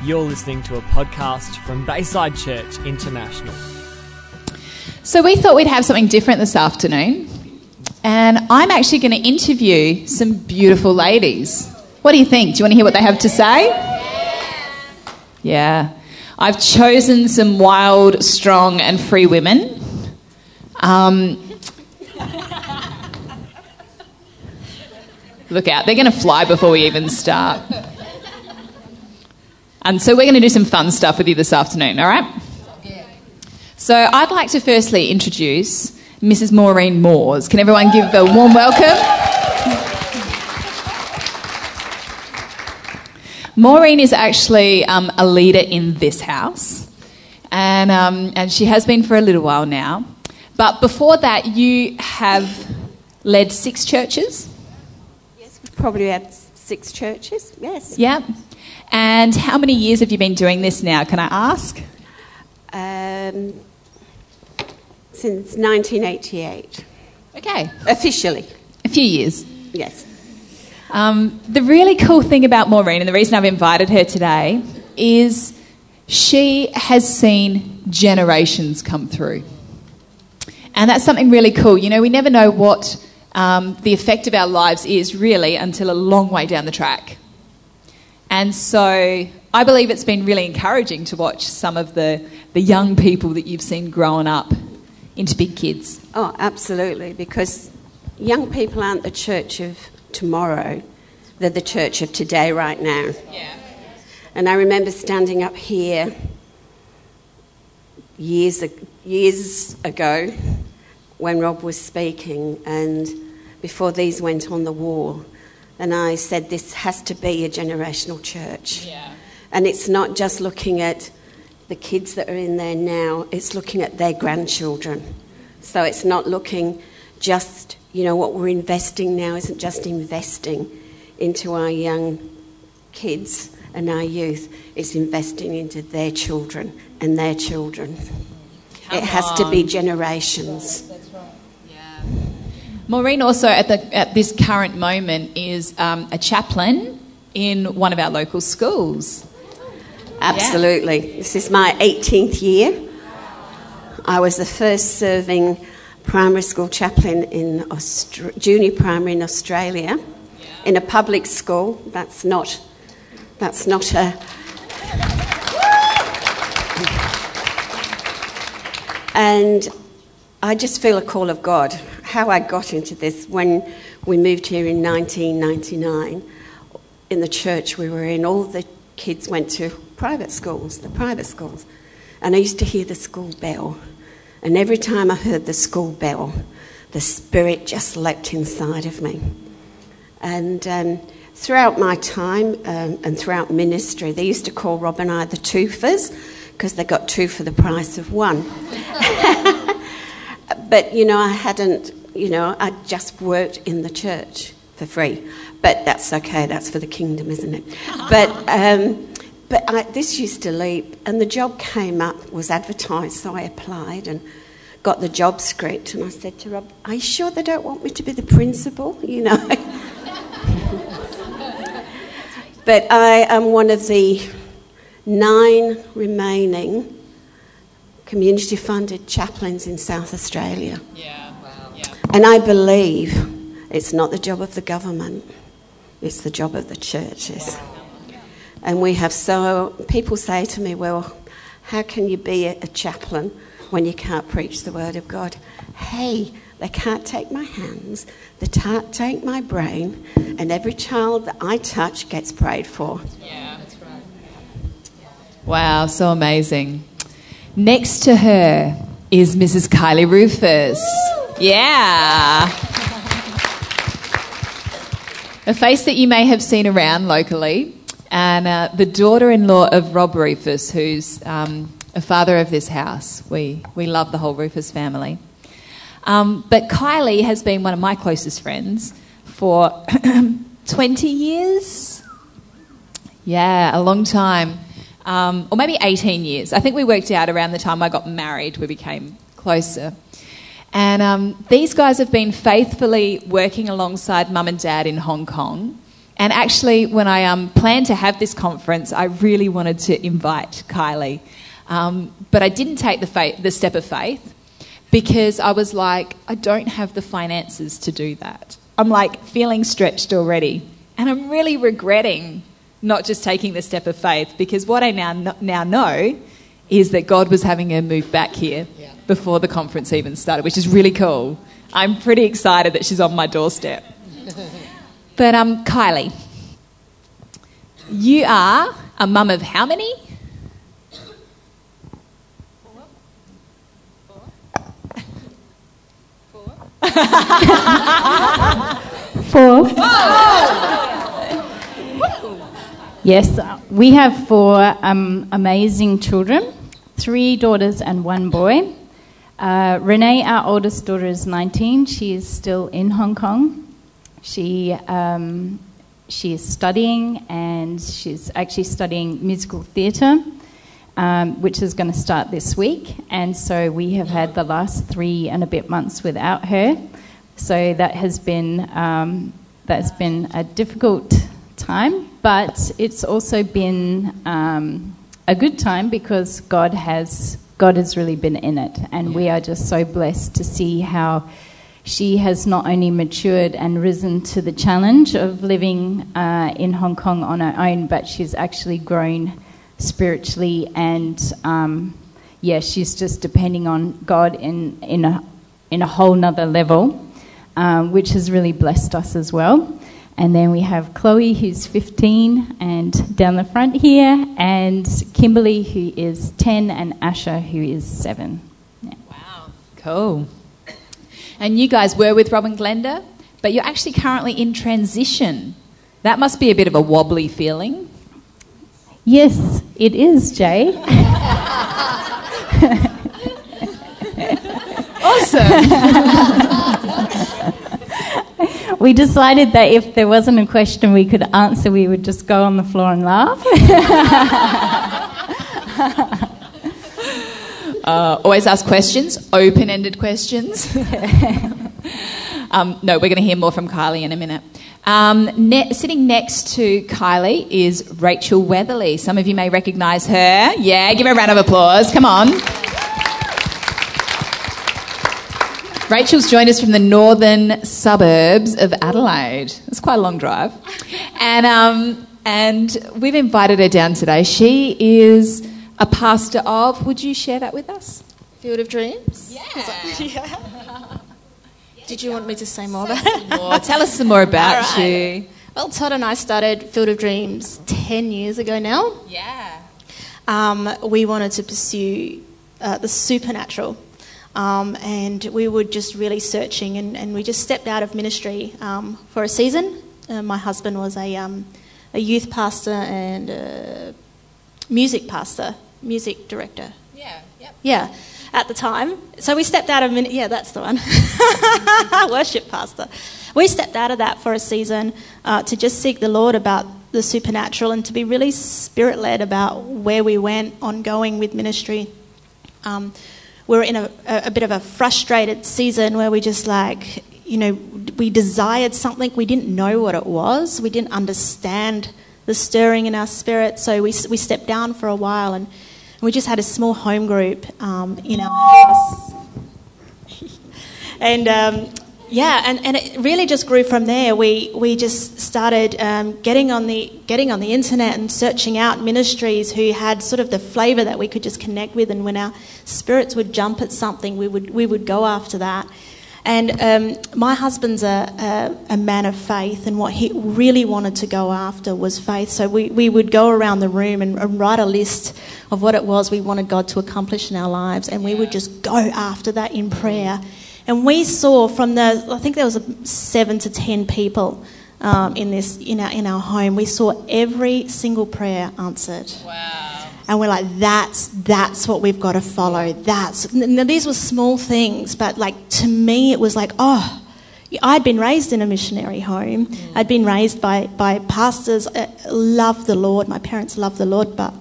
You're listening to a podcast from Bayside Church International. So, we thought we'd have something different this afternoon, and I'm actually going to interview some beautiful ladies. What do you think? Do you want to hear what they have to say? Yeah. I've chosen some wild, strong, and free women. Um, look out, they're going to fly before we even start. And so we're going to do some fun stuff with you this afternoon, all right? So I'd like to firstly introduce Mrs. Maureen Moores. Can everyone give a warm welcome? Maureen is actually um, a leader in this house, and, um, and she has been for a little while now. But before that, you have led six churches? Yes, probably had six churches, yes. Yeah. And how many years have you been doing this now, can I ask? Um, since 1988. Okay. Officially, A few years. yes. Um, the really cool thing about Maureen, and the reason I've invited her today, is she has seen generations come through. And that's something really cool. You know, we never know what um, the effect of our lives is really until a long way down the track. And so I believe it's been really encouraging to watch some of the, the young people that you've seen growing up into big kids. Oh, absolutely, because young people aren't the church of tomorrow, they're the church of today, right now. Yeah. And I remember standing up here years, years ago when Rob was speaking, and before these went on the wall, and I said, This has to be a generational church. Yeah. And it's not just looking at the kids that are in there now, it's looking at their grandchildren. So it's not looking just, you know, what we're investing now isn't just investing into our young kids and our youth, it's investing into their children and their children. it has to be generations. Maureen also at the at this current moment is um, a chaplain in one of our local schools. Absolutely. This is my 18th year. I was the first serving primary school chaplain in Austra- junior primary in Australia, in a public school. That's not. That's not a. And I just feel a call of God. How I got into this when we moved here in 1999, in the church we were in, all the kids went to private schools, the private schools. And I used to hear the school bell. And every time I heard the school bell, the spirit just leapt inside of me. And um, throughout my time um, and throughout ministry, they used to call Rob and I the twofers because they got two for the price of one. but, you know, I hadn't, you know, I just worked in the church for free. But that's okay, that's for the kingdom, isn't it? But, um, but I, this used to leap, and the job came up, was advertised, so I applied and got the job script. And I said to Rob, Are you sure they don't want me to be the principal? You know? but I am one of the nine remaining community funded chaplains in South Australia. Yeah. And I believe it's not the job of the government, it's the job of the churches. And we have so, people say to me, well, how can you be a, chaplain when you can't preach the word of God? Hey, they can't take my hands, they can't take my brain, and every child that I touch gets prayed for. Yeah, that's right. Wow, so amazing. Next to her is Mrs. Kylie Rufus. Yeah. A face that you may have seen around locally, and uh, the daughter in law of Rob Rufus, who's um, a father of this house. We, we love the whole Rufus family. Um, but Kylie has been one of my closest friends for 20 years. Yeah, a long time. Um, or maybe 18 years. I think we worked out around the time I got married, we became closer. And um, these guys have been faithfully working alongside mum and dad in Hong Kong And actually, when I um, planned to have this conference, I really wanted to invite Kylie. Um, but I didn't take the, faith, the step of faith because I was like, I don't have the finances to do that. I'm like feeling stretched already. And I'm really regretting not just taking the step of faith because what I now, now know is that God was having her move back here yeah. Before the conference even started, which is really cool. I'm pretty excited that she's on my doorstep. but um, Kylie, you are a mum of how many? Four. Four. Four. yes, we have four um, amazing children three daughters and one boy. Uh, Renee, our oldest daughter, is 19. She is still in Hong Kong. She, um, she is studying, and she's actually studying musical theatre, um, which is going to start this week. And so we have had the last three and a bit months without her. So that has been um, that's been a difficult time, but it's also been um, a good time because God has God has really been in it, and we are just so blessed to see how she has not only matured and risen to the challenge of living uh, in Hong Kong on her own, but she's actually grown spiritually and. Um, yeah, she's just depending on God in, in, a, in a whole nother level um, which has really blessed us as well. And then we have Chloe, who's 15, and down the front here, and Kimberly, who is 10, and Asher, who is 7. Yeah. Wow, cool. And you guys were with Rob and Glenda, but you're actually currently in transition. That must be a bit of a wobbly feeling. Yes, it is, Jay. awesome. we decided that if there wasn't a question we could answer, we would just go on the floor and laugh. uh, always ask questions, open ended questions. um, no, we're going to hear more from Kylie in a minute. Um, ne- sitting next to Kylie is Rachel Weatherly. Some of you may recognise her. Yeah, give her a round of applause. Come on. Rachel's joined us from the northern suburbs of Adelaide. It's quite a long drive. And, um, and we've invited her down today. She is a pastor of, would you share that with us? Field of Dreams? Yeah. yeah. Did you want me to say more about it? More. Tell us some more about right. you. Well, Todd and I started Field of Dreams 10 years ago now. Yeah. Um, we wanted to pursue uh, the supernatural um, and we were just really searching, and, and we just stepped out of ministry um, for a season. Uh, my husband was a, um, a youth pastor and a music pastor, music director. Yeah, yep. Yeah, at the time. So we stepped out of, min- yeah, that's the one. Worship pastor. We stepped out of that for a season uh, to just seek the Lord about the supernatural and to be really spirit led about where we went ongoing with ministry. Um, we are in a, a bit of a frustrated season where we just like, you know, we desired something, we didn't know what it was, we didn't understand the stirring in our spirit, so we, we stepped down for a while and we just had a small home group um, in our house. and um, yeah, and, and it really just grew from there. We we just started um, getting on the getting on the internet and searching out ministries who had sort of the flavour that we could just connect with. And when our spirits would jump at something, we would we would go after that. And um, my husband's a, a, a, man of faith, and what he really wanted to go after was faith. So we, we would go around the room and, and write a list of what it was we wanted God to accomplish in our lives, and we would just go after that in prayer and we saw from the, I think there was seven to ten people um, in this in our in our home. We saw every single prayer answered. Wow. And we're like, that's that's what we've got to follow. That's now these were small things, but like to me, it was like, oh. I'd been raised in a missionary home. Mm. I'd been raised by, by pastors, uh, loved the Lord. My parents loved the Lord, but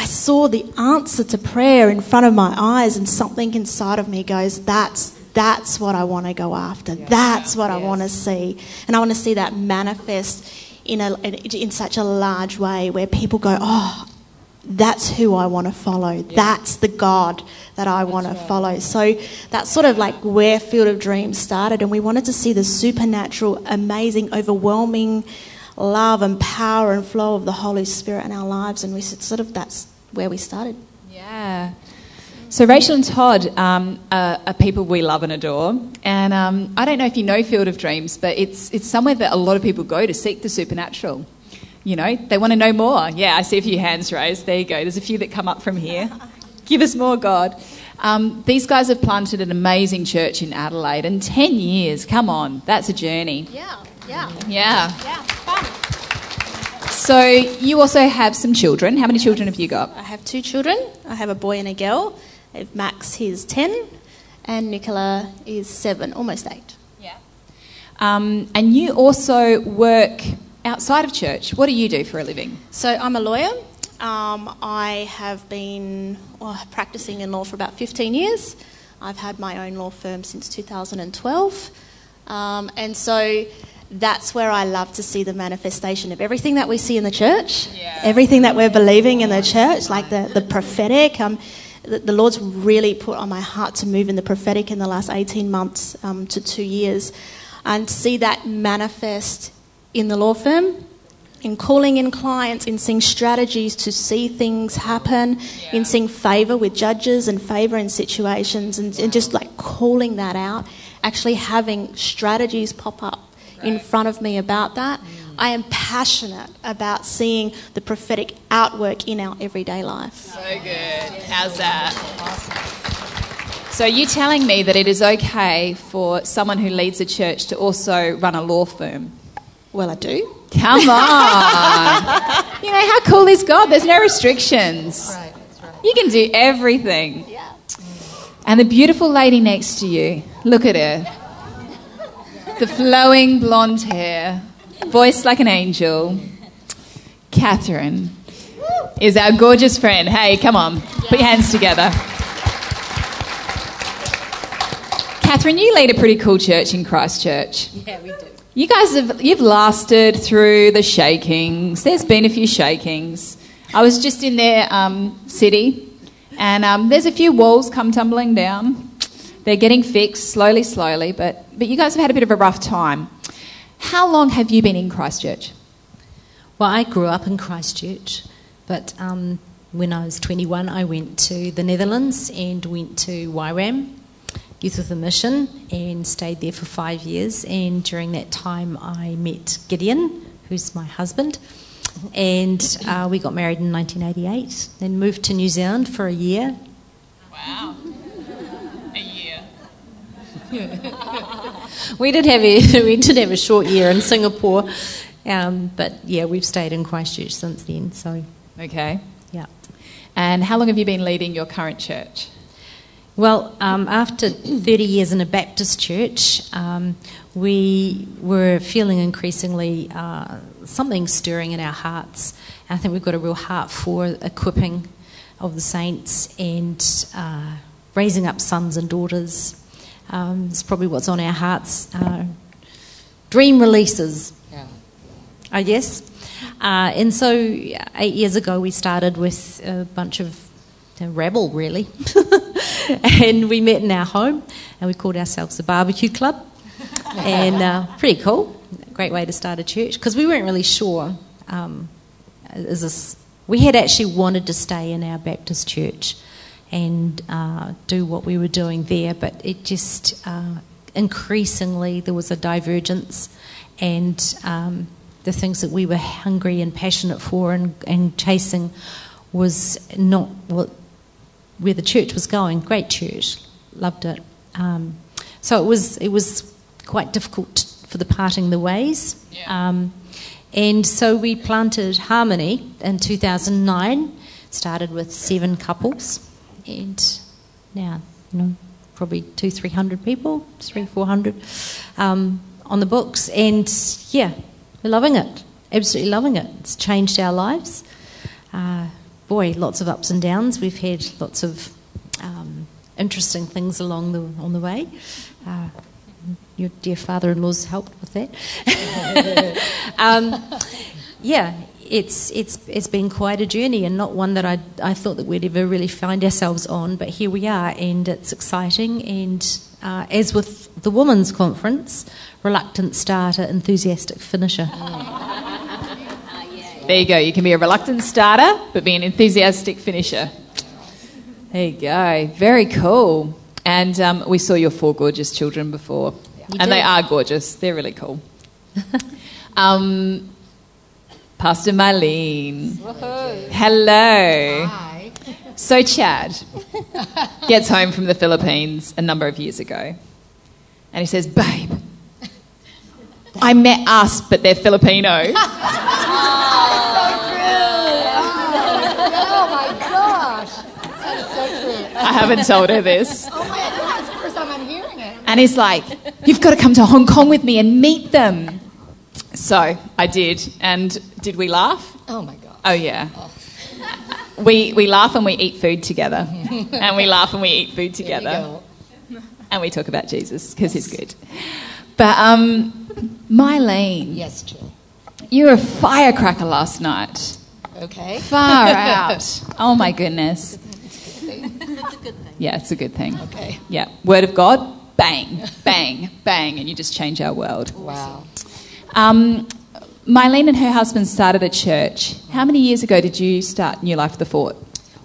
I saw the answer to prayer in front of my eyes, and something inside of me goes, That's, that's what I want to go after. That's what I want to see. And I want to see that manifest in, a, in, in such a large way where people go, oh, that's who I want to follow. That's the God that I want to follow. So that's sort of like where Field of Dreams started. And we wanted to see the supernatural, amazing, overwhelming love and power and flow of the Holy Spirit in our lives. And we said, sort of, that's where we started. Yeah. So Rachel and Todd um, are, are people we love and adore, and um, I don't know if you know Field of Dreams, but it's it's somewhere that a lot of people go to seek the supernatural. You know, they want to know more. Yeah, I see a few hands raised. There you go. There's a few that come up from here. Give us more, God. Um, these guys have planted an amazing church in Adelaide, and ten years. Come on, that's a journey. Yeah, yeah, Yeah. yeah, fun. So you also have some children. How many children have you got? I have two children. I have a boy and a girl. I Max, he's 10, and Nicola is 7, almost 8. Yeah. Um, and you also work outside of church. What do you do for a living? So I'm a lawyer. Um, I have been oh, practicing in law for about 15 years. I've had my own law firm since 2012. Um, and so that's where I love to see the manifestation of everything that we see in the church, everything that we're believing in the church, like the, the prophetic. Um, the, the Lord's really put on my heart to move in the prophetic in the last 18 months um, to two years and see that manifest in the law firm, in calling in clients, in seeing strategies to see things happen, in seeing favour with judges and favour in situations, and, and just like calling that out, actually having strategies pop up in front of me about that. Mm. I am passionate about seeing the prophetic outwork in our everyday life. So good. How's that? So you're telling me that it is okay for someone who leads a church to also run a law firm? Well, I do. Come on. you know, how cool is God? There's no restrictions. You can do everything. Yeah. And the beautiful lady next to you, look at her. The flowing blonde hair, voice like an angel. Catherine is our gorgeous friend. Hey, come on, put your hands together. Catherine, you lead a pretty cool church in Christchurch. Yeah, we do. You guys have you've lasted through the shakings. There's been a few shakings. I was just in their um, city, and um, there's a few walls come tumbling down. They're getting fixed slowly, slowly, but but you guys have had a bit of a rough time. How long have you been in Christchurch? Well, I grew up in Christchurch, but um, when I was 21, I went to the Netherlands and went to YWAM, Youth with a Mission, and stayed there for five years. And during that time, I met Gideon, who's my husband, and uh, we got married in 1988. Then moved to New Zealand for a year. Wow, a year. We did have a we did have a short year in Singapore, um, but yeah, we've stayed in Christchurch since then. So Okay. yeah. And how long have you been leading your current church? Well, um, after 30 years in a Baptist church, um, we were feeling increasingly uh, something stirring in our hearts. I think we've got a real heart for equipping of the saints and uh, raising up sons and daughters. Um, it's probably what's on our hearts. Uh, dream releases, I guess. Uh, and so, eight years ago, we started with a bunch of rebel, really. and we met in our home, and we called ourselves the Barbecue Club. and uh, pretty cool. Great way to start a church because we weren't really sure. Um, is this? We had actually wanted to stay in our Baptist church and uh, do what we were doing there, but it just uh, increasingly there was a divergence, and um, the things that we were hungry and passionate for and, and chasing was not what where the church was going. Great church, loved it. Um, so it was it was quite difficult for the parting the ways. Um, and so we planted Harmony in 2009. Started with seven couples, and now you know probably two three hundred people, three four hundred um, on the books. And yeah, we're loving it. Absolutely loving it. It's changed our lives. Uh, boy, lots of ups and downs. We've had lots of um, interesting things along the on the way. Uh, your dear father-in-law's helped with that. um, yeah, it's it's it's been quite a journey and not one that I I thought that we'd ever really find ourselves on, but here we are, and it's exciting. And uh, as with the women's conference, reluctant starter, enthusiastic finisher. There you go. You can be a reluctant starter, but be an enthusiastic finisher. There you go. Very cool. And um, we saw your four gorgeous children before, You and they are gorgeous. They're really cool. um, Pastor Mylene. Hello. Hi. So Chad gets home from the Philippines a number of years ago, and he says, "Babe, I met us, but they're Filipino." Oh my gosh. That is so true. I haven't told her this. Oh my god, that's the first time I'm hearing it. And he's like, You've got to come to Hong Kong with me and meet them. So I did. And did we laugh? Oh my god. Oh, yeah. We, we laugh and we eat food together. and we laugh and we eat food together. And we talk about Jesus because he's good. But, um, Mylene, Yes, Jill. you were a firecracker last night. Okay. Far out. Oh, my goodness. Yeah, it's a good thing. Okay. Yeah. Word of God, bang, bang, bang, and you just change our world. Wow. Um, Mylene and her husband started a church. How many years ago did you start New Life the Fort?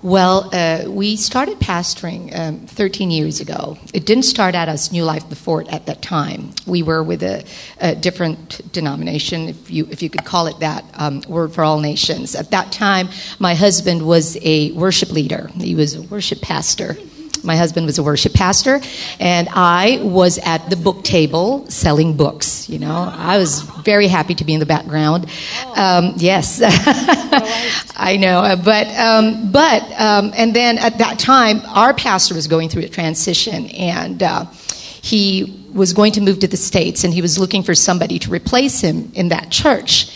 Well, uh, we started pastoring um, 13 years ago. It didn't start out as New Life the Fort at that time. We were with a, a different denomination, if you if you could call it that, um, Word for All Nations. At that time, my husband was a worship leader. He was a worship pastor. My husband was a worship pastor, and I was at the book table selling books. You know, I was very happy to be in the background. Um, yes, I know, uh, but um, but um, and then at that time, our pastor was going through a transition, and uh, he was going to move to the states, and he was looking for somebody to replace him in that church.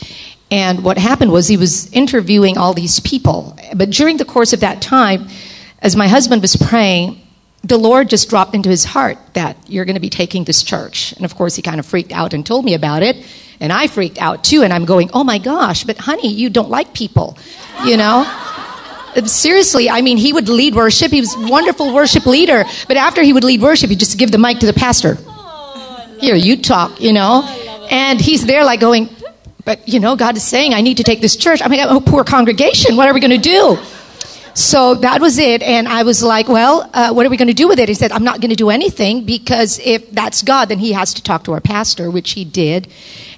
And what happened was he was interviewing all these people, but during the course of that time, as my husband was praying, the Lord just dropped into his heart that you're going to be taking this church. And of course, he kind of freaked out and told me about it. And I freaked out too. And I'm going, oh my gosh, but honey, you don't like people, you know? Seriously, I mean, he would lead worship. He was a wonderful worship leader. But after he would lead worship, he'd just give the mic to the pastor. Here, you talk, you know? And he's there like going, but you know, God is saying, I need to take this church. I'm like, oh, poor congregation. What are we going to do? So that was it. And I was like, well, uh, what are we going to do with it? He said, I'm not going to do anything because if that's God, then he has to talk to our pastor, which he did.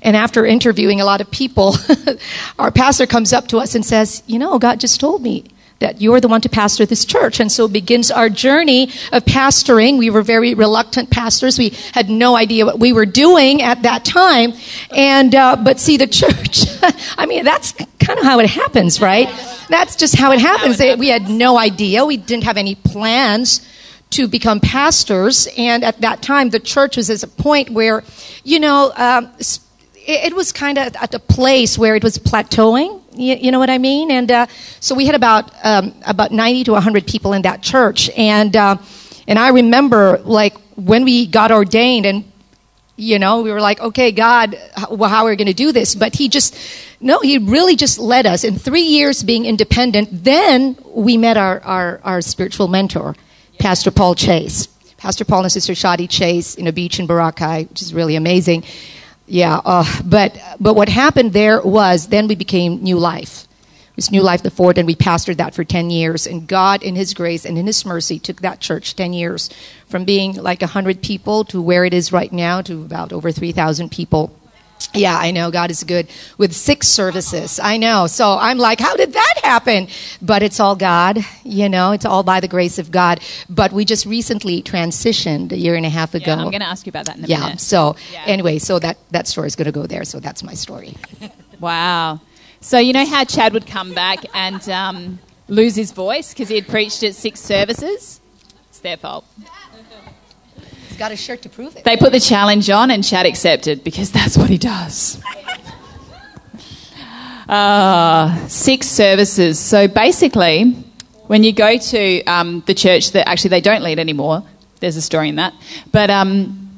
And after interviewing a lot of people, our pastor comes up to us and says, you know, God just told me that you're the one to pastor this church. And so begins our journey of pastoring. We were very reluctant pastors. We had no idea what we were doing at that time. And, uh, but see, the church, I mean, that's kind of how it happens, right? That's just how it happens. We had no idea. We didn't have any plans to become pastors. And at that time, the church was at a point where, you know, um, it it was kind of at a place where it was plateauing. You, you know what I mean? And uh, so we had about um, about ninety to hundred people in that church, and uh, and I remember like when we got ordained, and you know we were like, okay, God, well, how are we going to do this? But He just no, He really just led us. In three years being independent, then we met our our, our spiritual mentor, Pastor Paul Chase. Pastor Paul and Sister Shadi Chase in a beach in Boracay, which is really amazing. Yeah, uh, but but what happened there was then we became New Life. It was New Life the Fort, and we pastored that for ten years. And God, in His grace and in His mercy, took that church ten years from being like hundred people to where it is right now to about over three thousand people. Yeah, I know God is good with six services. I know. So I'm like, how did that happen? But it's all God, you know, it's all by the grace of God. But we just recently transitioned a year and a half ago. Yeah, I'm going to ask you about that in a Yeah. minute. So Yeah. anyway, so that that story is going to go there. So that's my story. Wow. So you know how Chad would come back and um, lose his voice because he had preached at six services? It's their fault. He's got a shirt to prove it. They put the challenge on and Chad accepted because that's what he does. Uh, six services. So basically, when you go to um, the church that actually they don't lead anymore, there's a story in that, but um,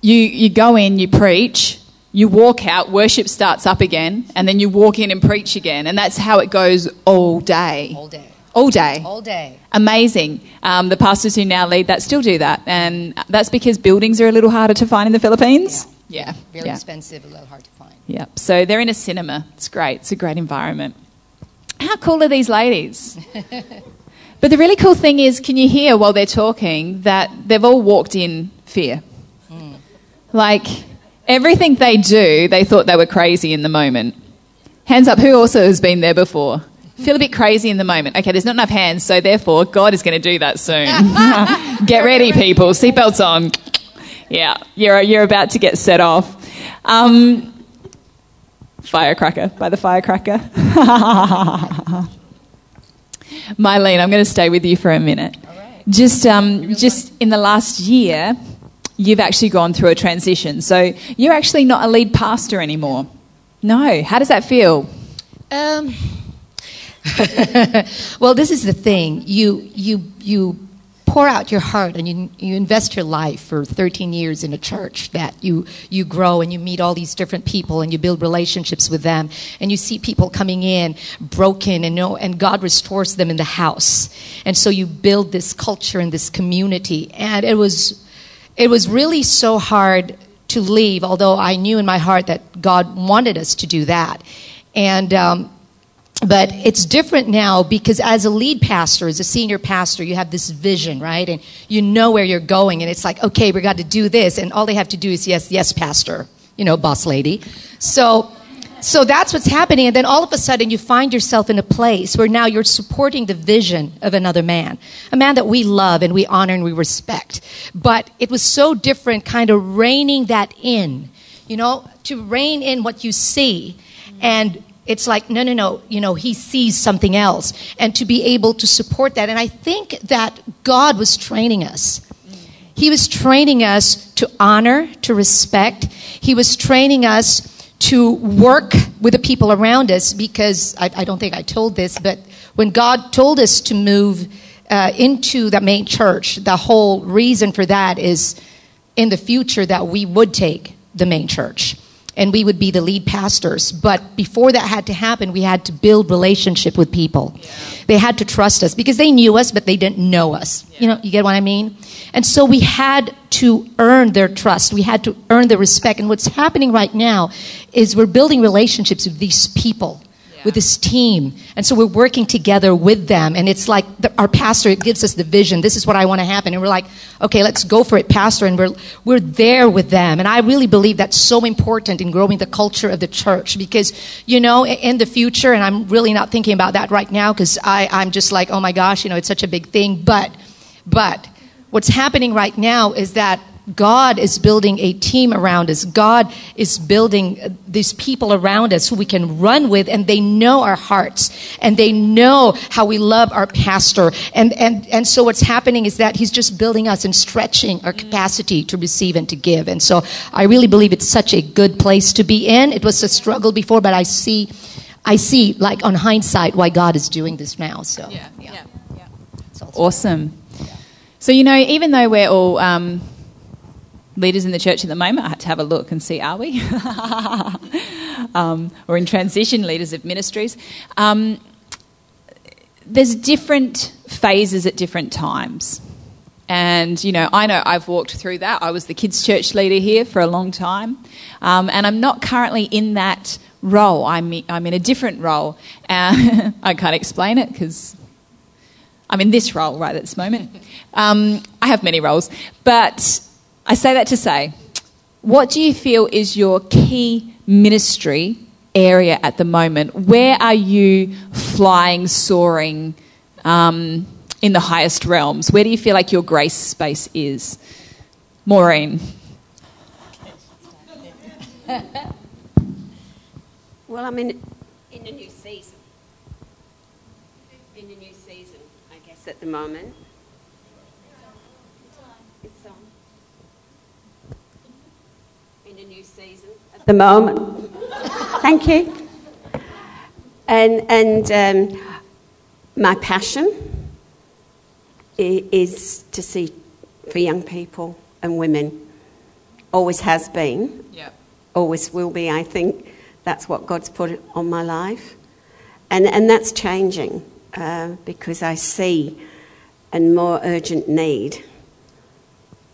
you, you go in, you preach, you walk out, worship starts up again, and then you walk in and preach again. And that's how it goes all day. All day. All day. All day. Amazing. Um, the pastors who now lead that still do that. And that's because buildings are a little harder to find in the Philippines. Yeah. Very yeah. expensive, a little hard to find. Yeah. So they're in a cinema. It's great. It's a great environment. How cool are these ladies? but the really cool thing is, can you hear while they're talking that they've all walked in fear? Like, everything they do, they thought they were crazy in the moment. Hands up, who also has been there before? Feel a bit crazy in the moment. Okay, there's not enough hands, so therefore, God is going to do that soon. get ready, people. Seatbelts on. Yeah, you're, you're about to get set off. Um, firecracker by the firecracker. Mylene, I'm going to stay with you for a minute. Just, um, just in the last year, you've actually gone through a transition. So you're actually not a lead pastor anymore. No. How does that feel? Um, well, this is the thing. You, you, you pour out your heart and you, you invest your life for 13 years in a church that you, you grow and you meet all these different people and you build relationships with them and you see people coming in broken and, know, and God restores them in the house. And so you build this culture and this community. And it was it was really so hard to leave, although I knew in my heart that God wanted us to do that. And, um, but it's different now because as a lead pastor, as a senior pastor, you have this vision, right? And you know where you're going. And it's like, okay, we got to do this. And all they have to do is, yes, yes, pastor, you know, boss lady. So, so that's what's happening. And then all of a sudden you find yourself in a place where now you're supporting the vision of another man, a man that we love and we honor and we respect. But it was so different kind of reining that in, you know, to rein in what you see. And it's like, no, no, no, you know, he sees something else. And to be able to support that. And I think that God was training us. He was training us to honor, to respect. He was training us to work with the people around us because I, I, don't think I told this, but when God told us to move uh, into the main church, the whole reason for that is in the future that we would take the main church and we would be the lead pastors. But before that had to happen, we had to build relationship with people. Yeah. They had to trust us because they knew us, but they didn't know us. Yeah. You know, you get what I mean? And so we had to earn their trust. We had to earn their respect. And what's happening right now is we're building relationships with these people with this team. And so we're working together with them. And it's like the, our pastor it gives us the vision. This is what I want to happen. And we're like, okay, let's go for it, pastor. And we're, we're there with them. And I really believe that's so important in growing the culture of the church because, you know, in the future, and I'm really not thinking about that right now because I'm just like, oh my gosh, you know, it's such a big thing. But, but what's happening right now is that God is building a team around us. God is building these people around us who we can run with and they know our hearts and they know how we love our pastor. And, and, and so what's happening is that he's just building us and stretching our capacity to receive and to give. And so I really believe it's such a good place to be in. It was a struggle before, but I see, I see like on hindsight why God is doing this now. So yeah, yeah, yeah. yeah. Awesome. So, you know, even though we're all, um, leaders in the church at the moment. I had to have a look and see, are we? um, or in transition, leaders of ministries. Um, there's different phases at different times. And, you know, I know I've walked through that. I was the kids' church leader here for a long time. Um, and I'm not currently in that role. I'm, I'm in a different role. Uh, I can't explain it because I'm in this role right at this moment. Um, I have many roles. But I say that to say, what do you feel is your key ministry area at the moment? Where are you flying, soaring um, in the highest realms? Where do you feel like your grace space is? Maureen. well, I'm in, in a new season. In a new season, I guess, at the moment. In a new season at the moment. Thank you. And, and um, my passion is to see for young people and women. Always has been, Yeah. always will be. I think that's what God's put on my life. And, and that's changing uh, because I see a more urgent need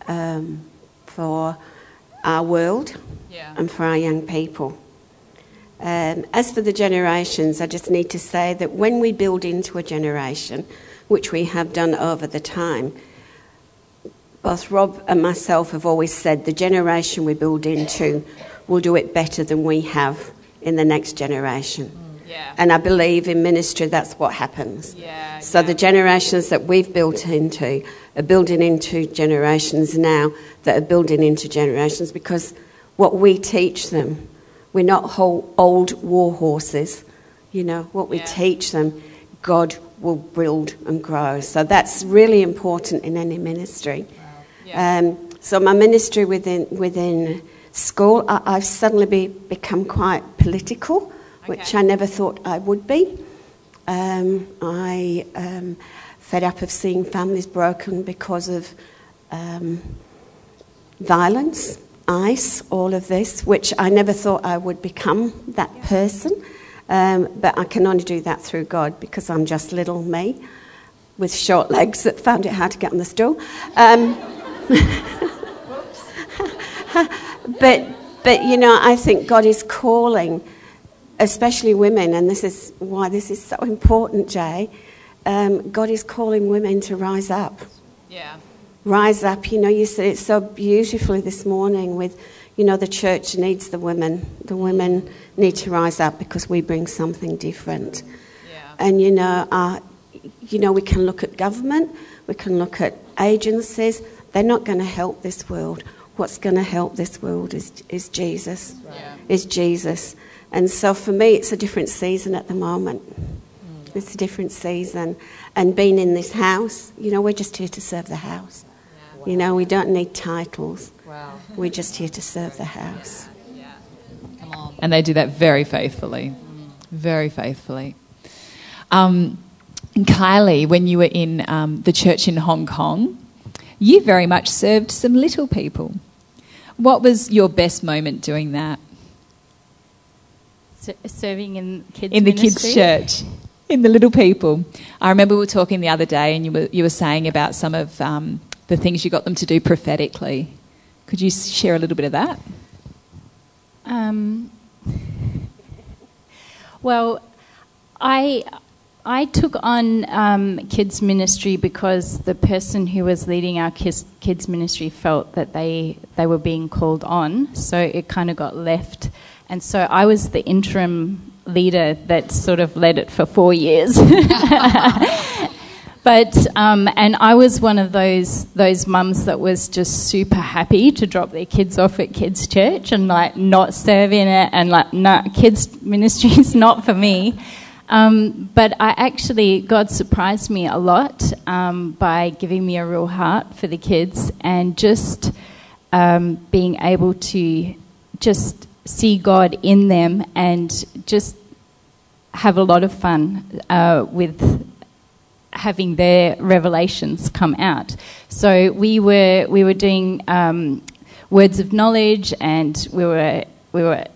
um, for our world Yeah. and for our young people. Um, as for the generations, I just need to say that when we build into a generation, which we have done over the time, both Rob and myself have always said the generation we build into will do it better than we have in the next generation. Yeah. And I believe in ministry that's what happens. Yeah, So yeah. the generations that we've built into are building into generations now that are building into generations because what we teach them, we're not whole old war horses. You know, what we Yeah. teach them, God will build and grow. So that's really important in any ministry. Yeah. Um, so my ministry within within school, I, I've suddenly be, become quite political, which I never thought I would be. Um, I um, fed up of seeing families broken because of um, violence, ICE, all of this, which I never thought I would become that person. Um, but I can only do that through God because I'm just little me with short legs that found it hard to get on the stool. Um, but, but, you know, I think God is calling, especially women, and this is why this is so important, Jay. Um, God is calling women to rise up Yeah. rise up. You know, you said it so beautifully this morning with, you know, the church needs the women. The women need to rise up because we bring something different. Yeah. And, you know, uh, you know, we can look at government, we can look at agencies. They're not going to help this world. What's going to help this world is, is Jesus. Yeah. Is Jesus. And so for me, it's a different season at the moment. It's a different season. And being in this house, you know, we're just here to serve the house. You know, we don't need titles. Wow. We're just here to serve the house. Come on. And they do that very faithfully. Very faithfully. Um, Kylie, when you were in um, the church in Hong Kong, you very much served some little people. What was your best moment doing that? S- serving in kids in the ministry. kids' church, in the little people. I remember we were talking the other day, and you were you were saying about some of um, the things you got them to do prophetically. Could you share a little bit of that? Um, well, I I took on um, kids ministry because the person who was leading our kids, kids ministry felt that they they were being called on, so it kind of got left, and so I was the interim leader that sort of led it for four years. But um, and I was one of those those mums that was just super happy to drop their kids off at kids' church and like not serve in it and like no kids ministry is not for me. Um, but I actually God surprised me a lot um, by giving me a real heart for the kids and just um, being able to just see God in them and just have a lot of fun uh, with having their revelations come out. So we were we were doing um, words of knowledge, and we were we were.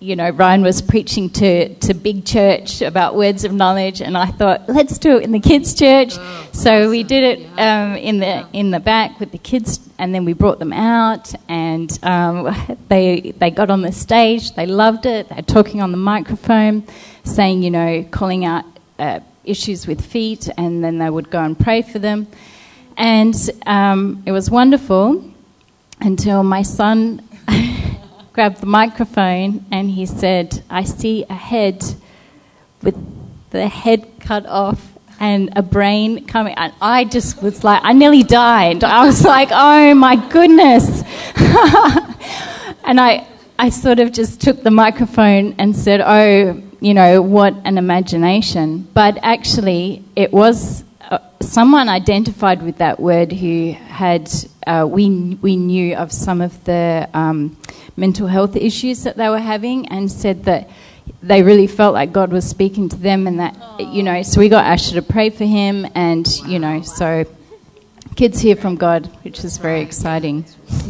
You know, Ryan was preaching to, to big church about words of knowledge, and I thought, let's do it in the kids' church. so we did it um, in the in the back with the kids, and then we brought them out, and um, they they got on the stage. They loved it. They're talking on the microphone, saying, you know, calling out uh, issues with feet, and then they would go and pray for them. And um, it was wonderful until my son grabbed the microphone and he said, I see a head with the head cut off and a brain coming. And I just was like, I nearly died. I was like, oh my goodness. and I, I sort of just took the microphone and said, oh, you know, what an imagination. But actually, it was uh, someone identified with that word who had, uh, we, we knew of some of the um, mental health issues that they were having and said that, they really felt like God was speaking to them, and that you know. So we got Asher to pray for him, and you know, so kids hear from God, which is very exciting.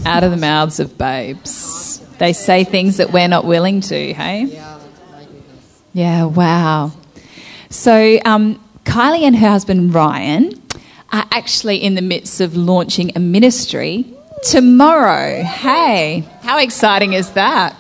Out of the mouths of babes. They say things that we're not willing to, hey? Yeah, wow. So, um, Kylie and her husband Ryan are actually in the midst of launching a ministry tomorrow. Hey, how exciting is that?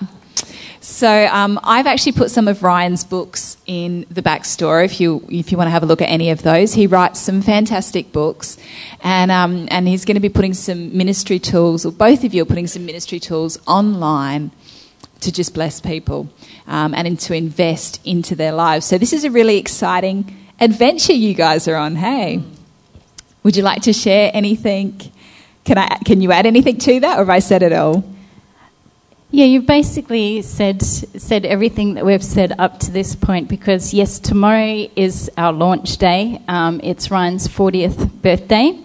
So um, I've actually put some of Ryan's books in the back store. If you if you want to have a look at any of those, he writes some fantastic books, and um, and he's going to be putting some ministry tools, or both of you are putting some ministry tools online to just bless people um, and to invest into their lives. So this is a really exciting adventure you guys are on. Hey, would you like to share anything? Can I? Can you add anything to that, or have I said it all? Yeah, you've basically said said everything that we've said up to this point. Because yes, tomorrow is our launch day. Um, it's Ryan's fortieth birthday,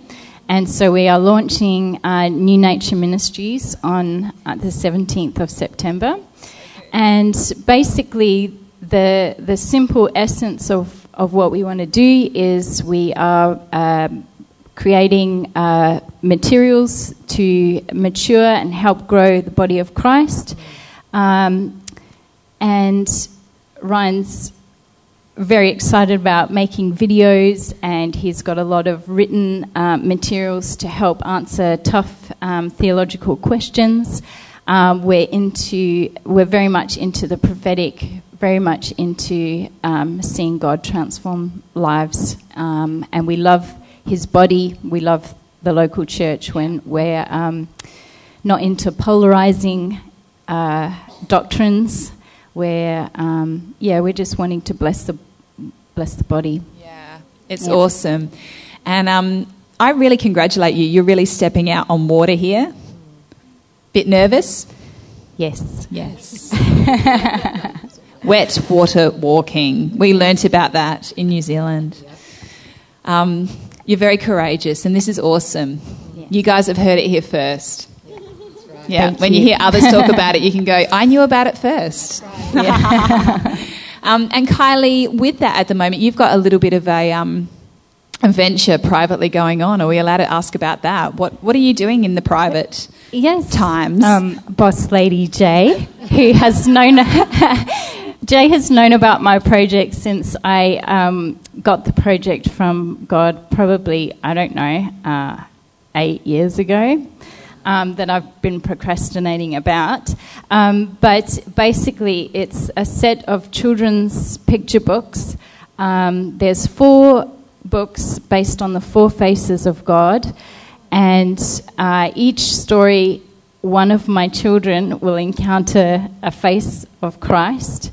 and so we are launching uh, New Nature Ministries on uh, the seventeenth of September. And basically, the the simple essence of of what we want to do is we are. Um, creating uh, materials to mature and help grow the body of Christ. Um, and Ryan's very excited about making videos, and he's got a lot of written uh, materials to help answer tough um, theological questions. Um, we're into, we're very much into the prophetic, very much into um, seeing God transform lives, um, and we love his body. We love the local church when we're um, not into polarizing uh, doctrines. We're um, yeah, we're just wanting to bless the bless the body. Yeah, it's yeah. awesome, and um, I really congratulate you. You're really stepping out on water here. Bit nervous? Yes. Yes. Wet water walking. We learnt about that in New Zealand. Um, you're very courageous, and this is awesome. Yeah. You guys have heard it here first. Yeah, Thank when you. you. hear others talk about it, you can go, I knew about it first. Right. Yeah. um, and Kylie, with that at the moment, you've got a little bit of a, um, a venture privately going on. Are we allowed to ask about that? What What are you doing in the private yes. times? Um, boss lady Jay, who has known Jay has known about my project since I um, got the project from God, probably, I don't know, uh, eight years ago. Um, that I've been procrastinating about. Um, but basically, it's a set of children's picture books. Um, there's four books based on the four faces of God, and uh, each story, one of my children will encounter a face of Christ.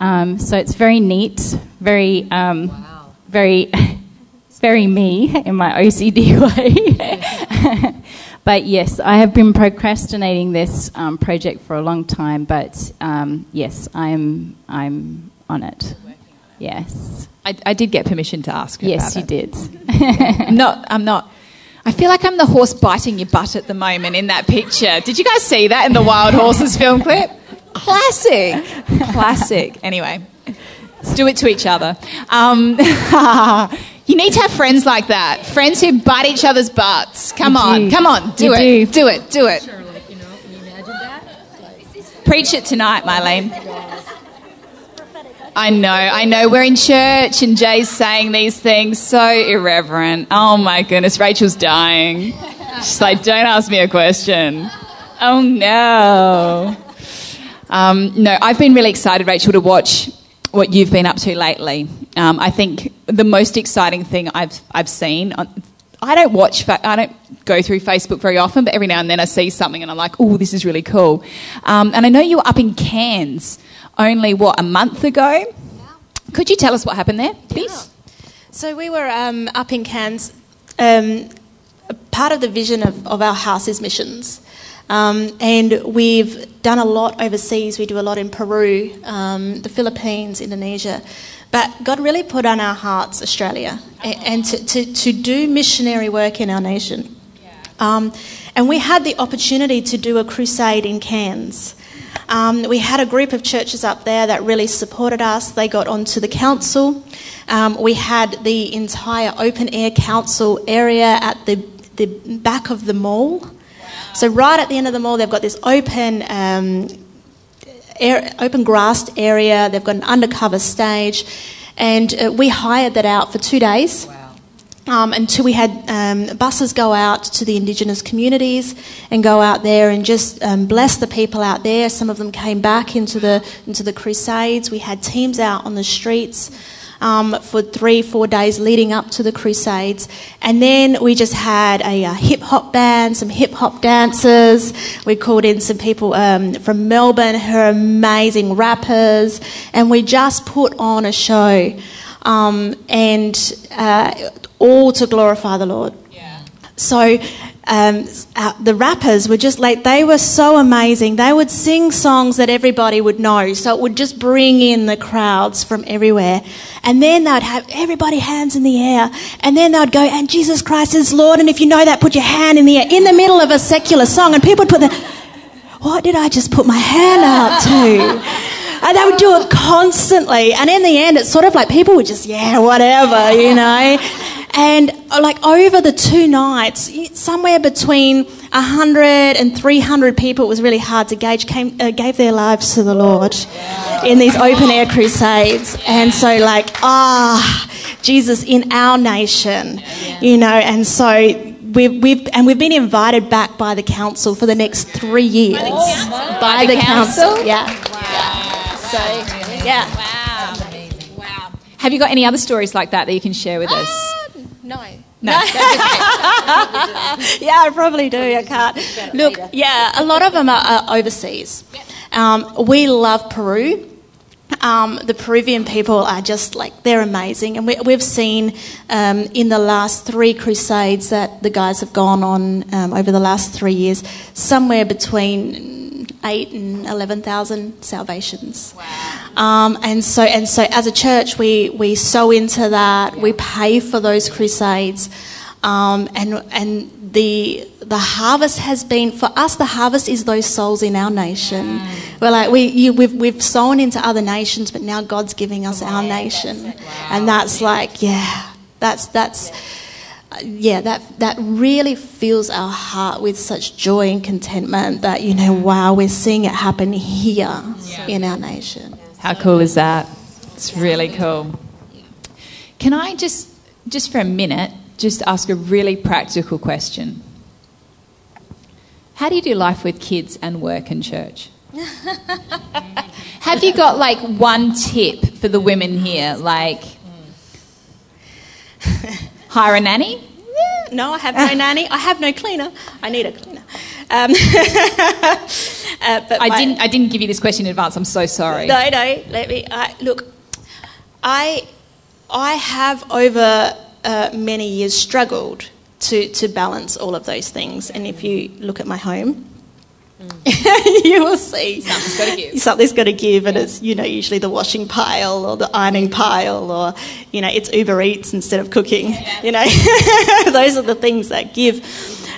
Um, so it's very neat, very, um, wow. very, very me in my OCD way. but yes, I have been procrastinating this um, project for a long time. But um, yes, I'm, I'm on it. Yes. I, I, did get permission to ask. yes, you it. did. I'm not. I'm not. I feel like I'm the horse biting your butt at the moment in that picture. Did you guys see that in the Wild Horses film clip? Classic. Classic. Anyway, let's do it to each other. Um, you need to have friends like that. Friends who bite each other's butts. Come you on. Do. Come on. Do it. Do. do it. Do it. Preach it tonight, Mylene. I know, I know. We're in church and Jay's saying these things so irreverent. Oh my goodness, Rachel's dying. She's like, don't ask me a question. Oh no. Um, no, I've been really excited, Rachel, to watch what you've been up to lately. Um, I think the most exciting thing I've I've seen. On, I don't watch. I don't go through Facebook very often, but every now and then I see something and I'm like, "Oh, this is really cool." Um, and I know you were up in Cairns only what a month ago. Yeah. Could you tell us what happened there, please? Yeah. So we were um, up in Cairns. Um, part of the vision of, of our house is missions. Um, and we've done a lot overseas. We do a lot in Peru, um, the Philippines, Indonesia. But God really put on our hearts Australia and, and to, to, to, do missionary work in our nation. Um, and we had the opportunity to do a crusade in Cairns. Um, we had a group of churches up there that really supported us. They got onto the council. Um, we had the entire open air council area at the, the back of the mall. So, right at the end of the mall, they've got this open, um, air, open grassed area. They've got an undercover stage. And uh, we hired that out for two days. Wow. Um, until we had um, buses go out to the Indigenous communities and go out there and just um, bless the people out there. Some of them came back into the into the Crusades. We had teams out on the streets um, for three, four days leading up to the Crusades, and then we just had a, uh, hip hop band, some hip hop dancers. We called in some people um, from Melbourne who are amazing rappers, and we just put on a show. Um, and uh, all to glorify the Lord. So um, uh, the rappers were just like, they were so amazing. They would sing songs that everybody would know. So it would just bring in the crowds from everywhere. And then they'd have everybody hands in the air. And then they'd go, and Jesus Christ is Lord. And if you know that, put your hand in the air in the middle of a secular song. And people would put their, what did I just put my hand up to? And they would do it constantly. And in the end, it's sort of like people would just, yeah, whatever, you know. And uh, like over the two nights, somewhere between 100 and 300 people, it was really hard to gauge, came, uh, gave their lives to the Lord in these open air crusades. And so, like, ah, Jesus in our nation, you know, and so we've, we've and we've been invited back by the council for the next three years. By the, council? yeah. Wow. So yeah. Wow. Have you got any other stories like that that you can share with us? No. No. no. yeah, I probably do. I can't. Look, yeah, a lot of them are, are overseas. Um, we love Peru. Um, the Peruvian people are just like, they're amazing. And we, we've seen um, in the last three crusades that the guys have gone on um, over the last three years, somewhere between eight and 11,000 salvations. Um, and so, and so as a church, we, we sow into that, we pay for those crusades. Um, and and the the harvest has been for us. The harvest is those souls in our nation. We're like we you, we've we've sown into other nations, but now God's giving us our nation, and that's like yeah, that's that's uh, yeah that that really fills our heart with such joy and contentment that you know wow we're seeing it happen here in our nation. How cool is that? It's really cool. Can I just, just for a minute, just ask a really practical question? How do you do life with kids and work and church? Have you got like one tip for the women here? Like, hire a nanny? No, I have no nanny. I have no cleaner. I need a cleaner. Um, uh, but I my- didn't. I didn't give you this question in advance. I'm so sorry. No, no. Let me. I, look, I I have over uh, many years struggled to to balance all of those things. And if you look at my home. you will see Something's gotta give. Something's got to give, and it's you know usually the washing pile or the ironing pile, or you know it's Uber Eats instead of cooking. You know, those are the things that give.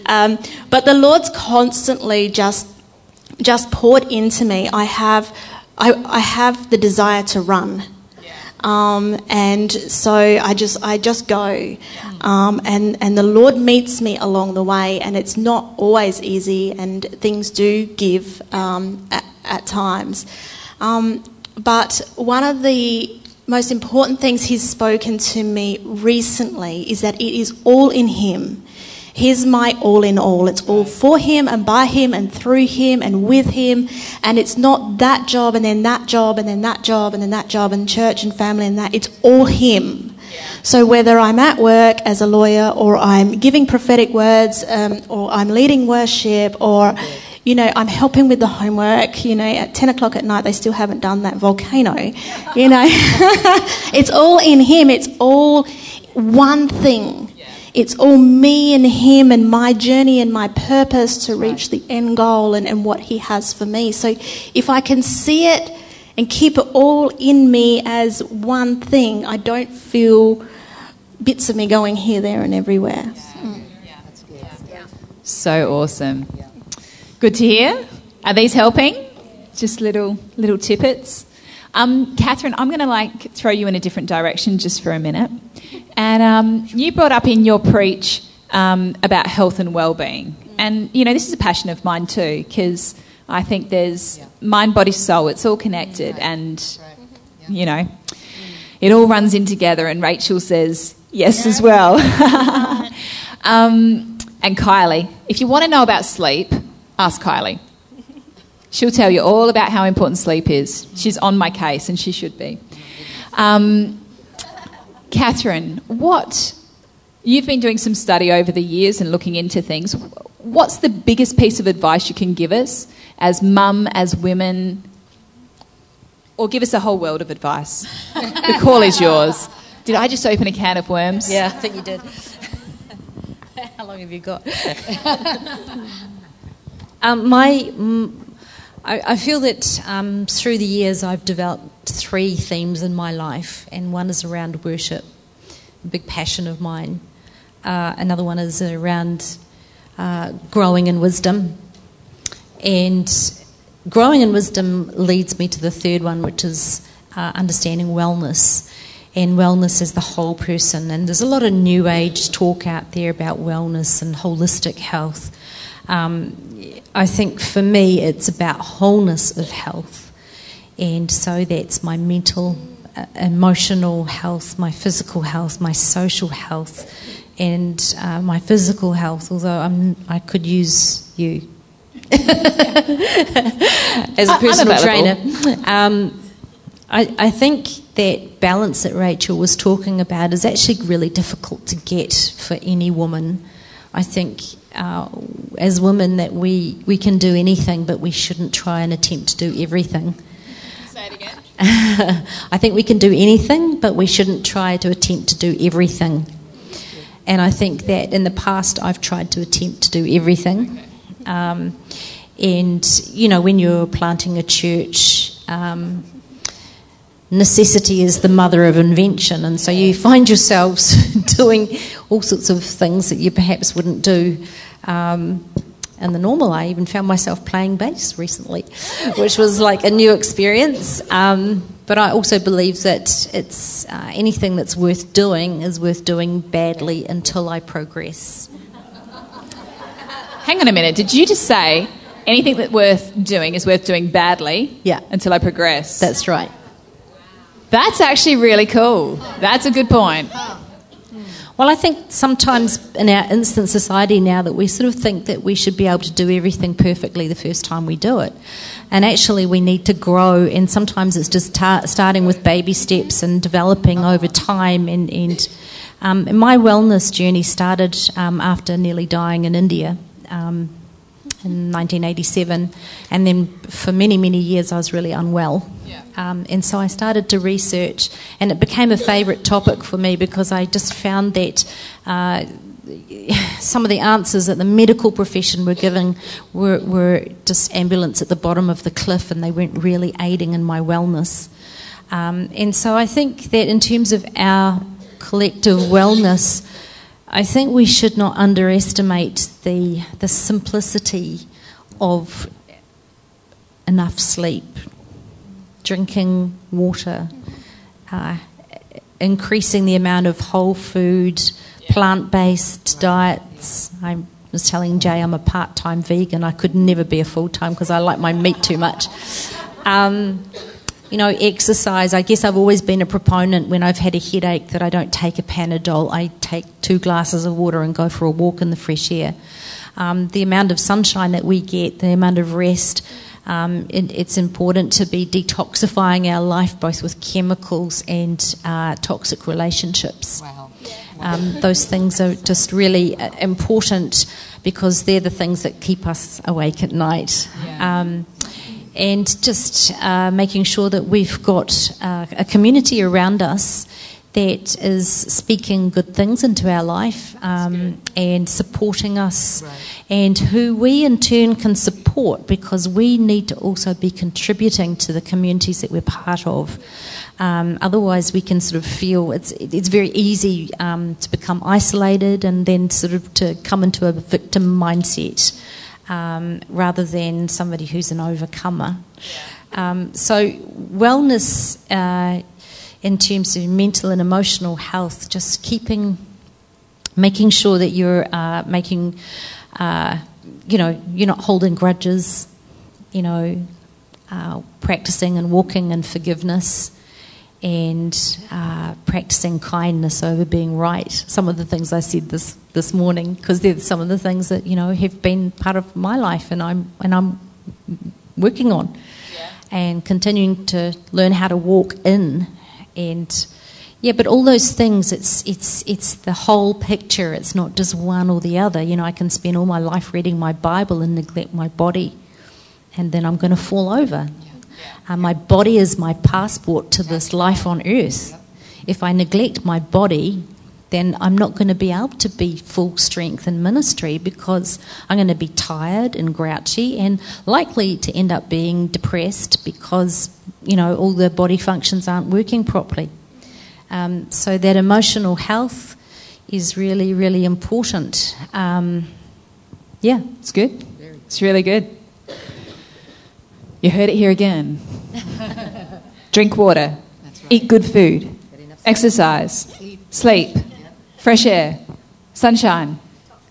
Um, but the Lord's constantly just just poured into me. I have I, I have the desire to run. Um, and so I just I just go, um, and and the Lord meets me along the way, and it's not always easy, and things do give um, at, at times. Um, but one of the most important things He's spoken to me recently is that it is all in Him. He's my all in all. It's all for Him and by Him and through Him and with Him. And it's not that job and then that job and then that job and then that job and church and family and that. It's all Him. So whether I'm at work as a lawyer or I'm giving prophetic words um, or I'm leading worship or you know, I'm helping with the homework. You know, at 10 o'clock at night, they still haven't done that volcano. You know, it's all in Him. It's all one thing. It's all me and Him and my journey and my purpose to reach the end goal and, and what He has for me. So if I can see it and keep it all in me as one thing, I don't feel bits of me going here, there, and everywhere. Mm. So awesome. Good to hear. Are these helping? just little little tippets. Um, Catherine, I'm going to like throw you in a different direction just for a minute. And um, you brought up in your preach um, about health and well-being, and you know this is a passion of mine too because I think there's mind, body, soul. It's all connected, and you know it all runs in together. And Rachel says yes as well. um, and Kylie, if you want to know about sleep, ask Kylie. She'll tell you all about how important sleep is. She's on my case, and she should be. Um, Catherine, what you've been doing some study over the years and looking into things. What's the biggest piece of advice you can give us as mum, as women, or give us a whole world of advice? the call is yours. Did I just open a can of worms? Yeah, I think you did. How long have you got? um, my, mm, I, I, feel that um, through the years I've developed three themes in my life, and one is around worship, a big passion of mine. Uh, another one is around uh, growing in wisdom, and growing in wisdom leads me to the third one, which is uh, understanding wellness and wellness as the whole person. And there's a lot of new age talk out there about wellness and holistic health. Um, I think for me, it's about wholeness of health. And so that's my mental, uh, emotional health, my physical health, my social health, and uh, my physical health, although I'm, I could use you as a personal trainer. Um, I, I think that balance that Rachel was talking about is actually really difficult to get for any woman. I think uh, as women that we, we can do anything, but we shouldn't try and attempt to do everything. Say it again. I think we can do anything, but we shouldn't try to attempt to do everything. And I think that in the past I've tried to attempt to do everything. Um, and, you know, when you're planting a church, um, necessity is the mother of invention, and so you find yourselves doing all sorts of things that you perhaps wouldn't do. Um, in the normal, I even found myself playing bass recently, which was like a new experience. Um, but I also believe that it's uh, anything that's worth doing is worth doing badly until I progress. Hang on a minute. Did you just say anything that's worth doing is worth doing badly? Yeah. Until I progress. That's right. That's actually really cool. That's a good point. Well, I think sometimes in our instant society now that we sort of think that we should be able to do everything perfectly the first time we do it. And actually, we need to grow, and sometimes it's just ta- starting with baby steps and developing over time. And, and, um, my wellness journey started um, after nearly dying in India. Um, in 1987, and then for many, many years I was really unwell. Yeah. Um, and so I started to research, and it became a favourite topic for me because I just found that. Uh, some of the answers that the medical profession were giving were, were just ambulance at the bottom of the cliff, and they weren't really aiding in my wellness. Um, and so I think that in terms of our collective wellness, I think we should not underestimate the, the simplicity of enough sleep, drinking water, uh, increasing the amount of whole food, plant based diets. I was telling Jay I'm a part time vegan. I could never be a full time because I like my meat too much. Um, you know, exercise. I guess I've always been a proponent when I've had a headache that I don't take a Panadol. I take two glasses of water and go for a walk in the fresh air. Um, the amount of sunshine that we get, the amount of rest, um, it, it's important to be detoxifying our life both with chemicals and uh, toxic relationships. Wow. Um, those things are just really uh, important because they're the things that keep us awake at night. Yeah. Um, and just uh, making sure that we've got uh, a community around us that is speaking good things into our life um, and supporting us, right. and who we in turn can support because we need to also be contributing to the communities that we're part of. Um, otherwise, we can sort of feel it's it's very easy um, to become isolated and then sort of to come into a victim mindset. Um, rather than somebody who's an overcomer. Um, so, wellness uh, in terms of mental and emotional health, just keeping, making sure that you're uh, making, uh, you know, you're not holding grudges, you know, uh, practicing and walking in forgiveness and uh, practicing kindness over being right. Some of the things I said this this morning, because they're some of the things that you know have been part of my life, and I'm and I'm working on, yeah. and continuing to learn how to walk in, and yeah, but all those things, it's it's it's the whole picture. It's not just one or the other. You know, I can spend all my life reading my Bible and neglect my body, and then I'm going to fall over. Uh, my body is my passport to this life on earth. If I neglect my body, then I'm not going to be able to be full strength in ministry because I'm going to be tired and grouchy and likely to end up being depressed because, you know, all the body functions aren't working properly. Um, so that emotional health is really, really important. Um, yeah. It's good. It's really good. You heard it here again. Drink water, right. eat good food, exercise, sleep, sleep fresh air, sunshine,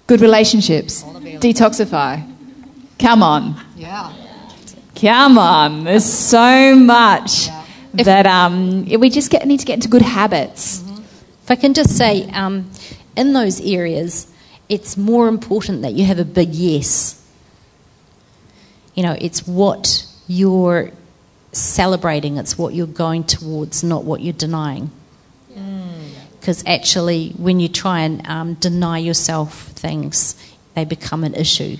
good relationships, detoxify. Come on. Yeah. Come on. There's so much yeah. that um, we just get, need to get into good habits. Mm-hmm. If I can just say, um, in those areas, it's more important that you have a big yes. You know, it's what you're celebrating, it's what you're going towards, not what you're denying. Because mm. actually, when you try and um, deny yourself things, they become an issue.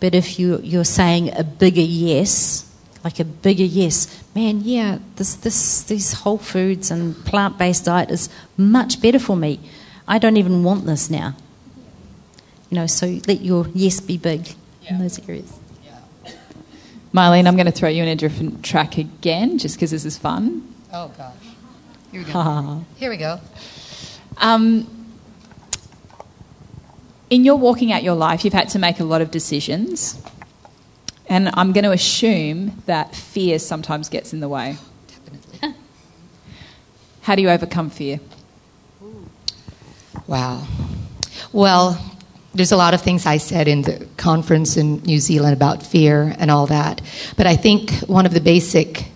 But if you, you're saying a bigger yes, like a bigger yes, man, yeah, this, this, these whole foods and plant based diet is much better for me. I don't even want this now. You know, so let your yes be big yeah. in those areas. Mylene, I'm going to throw you in a different track again, just because this is fun. Oh gosh, here we go. here we go. Um, in your walking out your life, you've had to make a lot of decisions, and I'm going to assume that fear sometimes gets in the way. Definitely. How do you overcome fear? Wow. Well, there's a lot of things I said in the conference in New Zealand about fear and all that. But I think one of the basic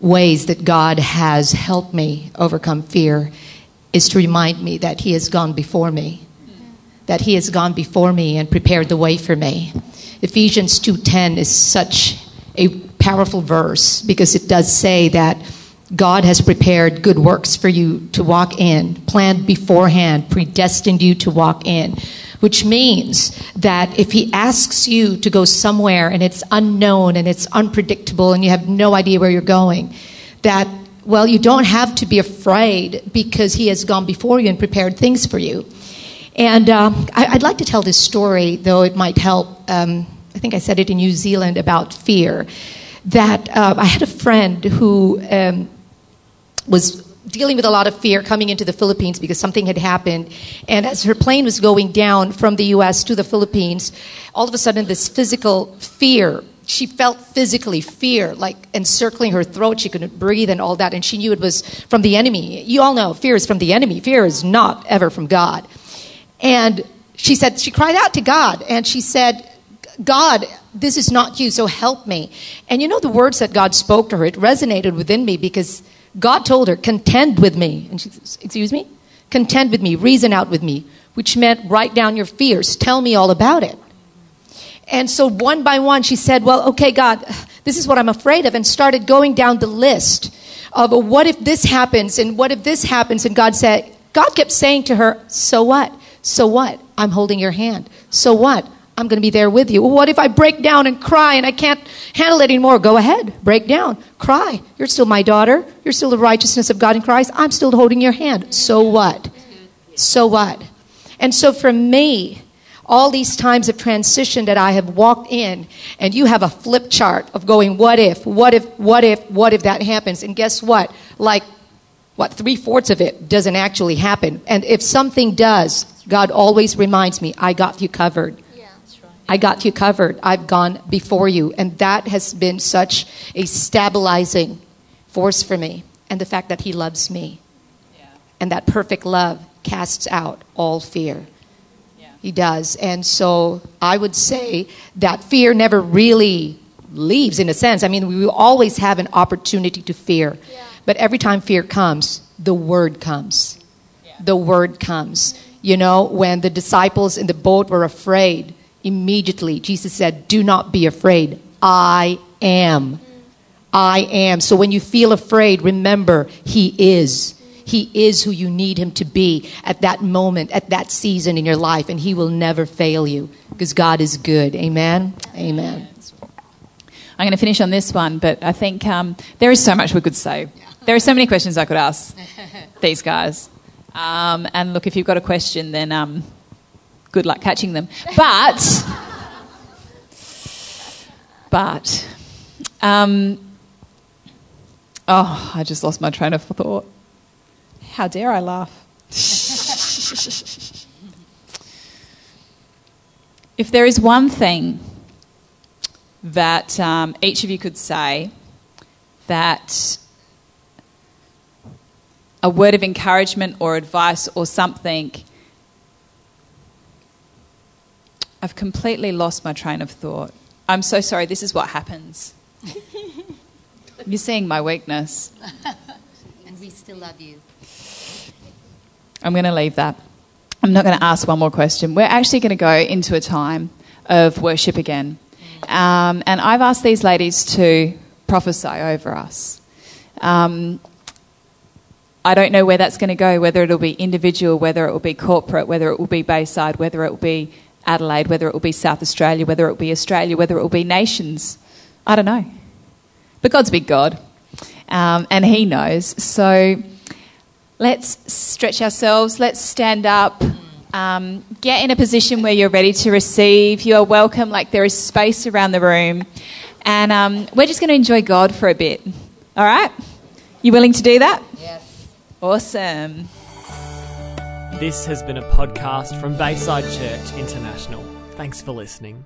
ways that God has helped me overcome fear is to remind me that He has gone before me. That He has gone before me and prepared the way for me. Ephesians 2:10 is such a powerful verse because it does say that God has prepared good works for you to walk in, planned beforehand, predestined you to walk in which means that if he asks you to go somewhere and it's unknown and it's unpredictable and you have no idea where you're going, that, well, you don't have to be afraid because he has gone before you and prepared things for you. And um, I, would like to tell this story, though it might help. Um, I think I said it in New Zealand about fear. That uh, I had a friend who um, was dealing with a lot of fear coming into the Philippines because something had happened. And as her plane was going down from the US to the Philippines, all of a sudden this physical fear she felt physically fear like encircling her throat. She couldn't breathe and all that. And she knew it was from the enemy. You all know fear is from the enemy. Fear is not ever from god. And she said she cried out to god and she said god this is not you so help me. And you know the words that god spoke to her? It resonated within me because God told her, contend with me. And she says, excuse me? Contend with me, reason out with me, which meant write down your fears, tell me all about it. And so one by one, she said, well, okay, God, this is what I'm afraid of, and started going down the list of what if this happens, and what if this happens, and God said, God kept saying to her, so what? So what? I'm holding your hand. So what? I'm going to be there with you. What if I break down and cry and I can't handle it anymore? Go ahead, break down, cry. You're still my daughter. You're still the righteousness of God in Christ. I'm still holding your hand. So what? So what? And so for me, all these times of transition that I have walked in, and you have a flip chart of going, what if, what if, what if, what if that happens? And guess what? Like, what, three fourths of it doesn't actually happen. And if something does, God always reminds me, I got you covered. I got you covered. I've gone before you. And that has been such a stabilizing force for me. And the fact that He loves me. And that perfect love casts out all fear. He does. And so I would say that fear never really leaves, in a sense. I mean, we always have an opportunity to fear. But every time fear comes, the word comes. The word comes. You know, when the disciples in the boat were afraid, immediately Jesus said, Do not be afraid. I am. I am. So when you feel afraid, remember, He is. He is who you need him to be at that moment, at that season in your life, and he will never fail you because God is good. Amen? Amen. I'm going to finish on this one, but I think um, there is so much we could say. There are so many questions I could ask these guys. Um, and look, if you've got a question, then um, good luck catching them. But, but, um, oh, I just lost my train of thought. How dare I laugh? if there is one thing that um, each of you could say that a word of encouragement or advice or something, I've completely lost my train of thought. I'm so sorry, this is what happens. You're seeing my weakness. And we still love you. I'm going to leave that. I'm not going to ask one more question. We're actually going to go into a time of worship again. Um, and I've asked these ladies to prophesy over us. Um, I don't know where that's going to go, whether it'll be individual, whether it will be corporate, whether it will be Bayside, whether it will be Adelaide, whether it will be South Australia, whether it will be Australia, whether it will be nations. I don't know. But God's a big God, um, and He knows. So let's stretch ourselves, let's stand up. Um, get in a position where you're ready to receive. You are welcome, like there is space around the room. And um, we're just going to enjoy God for a bit. All right? You willing to do that? Yes. Awesome. This has been a podcast from Bayside Church International. Thanks for listening.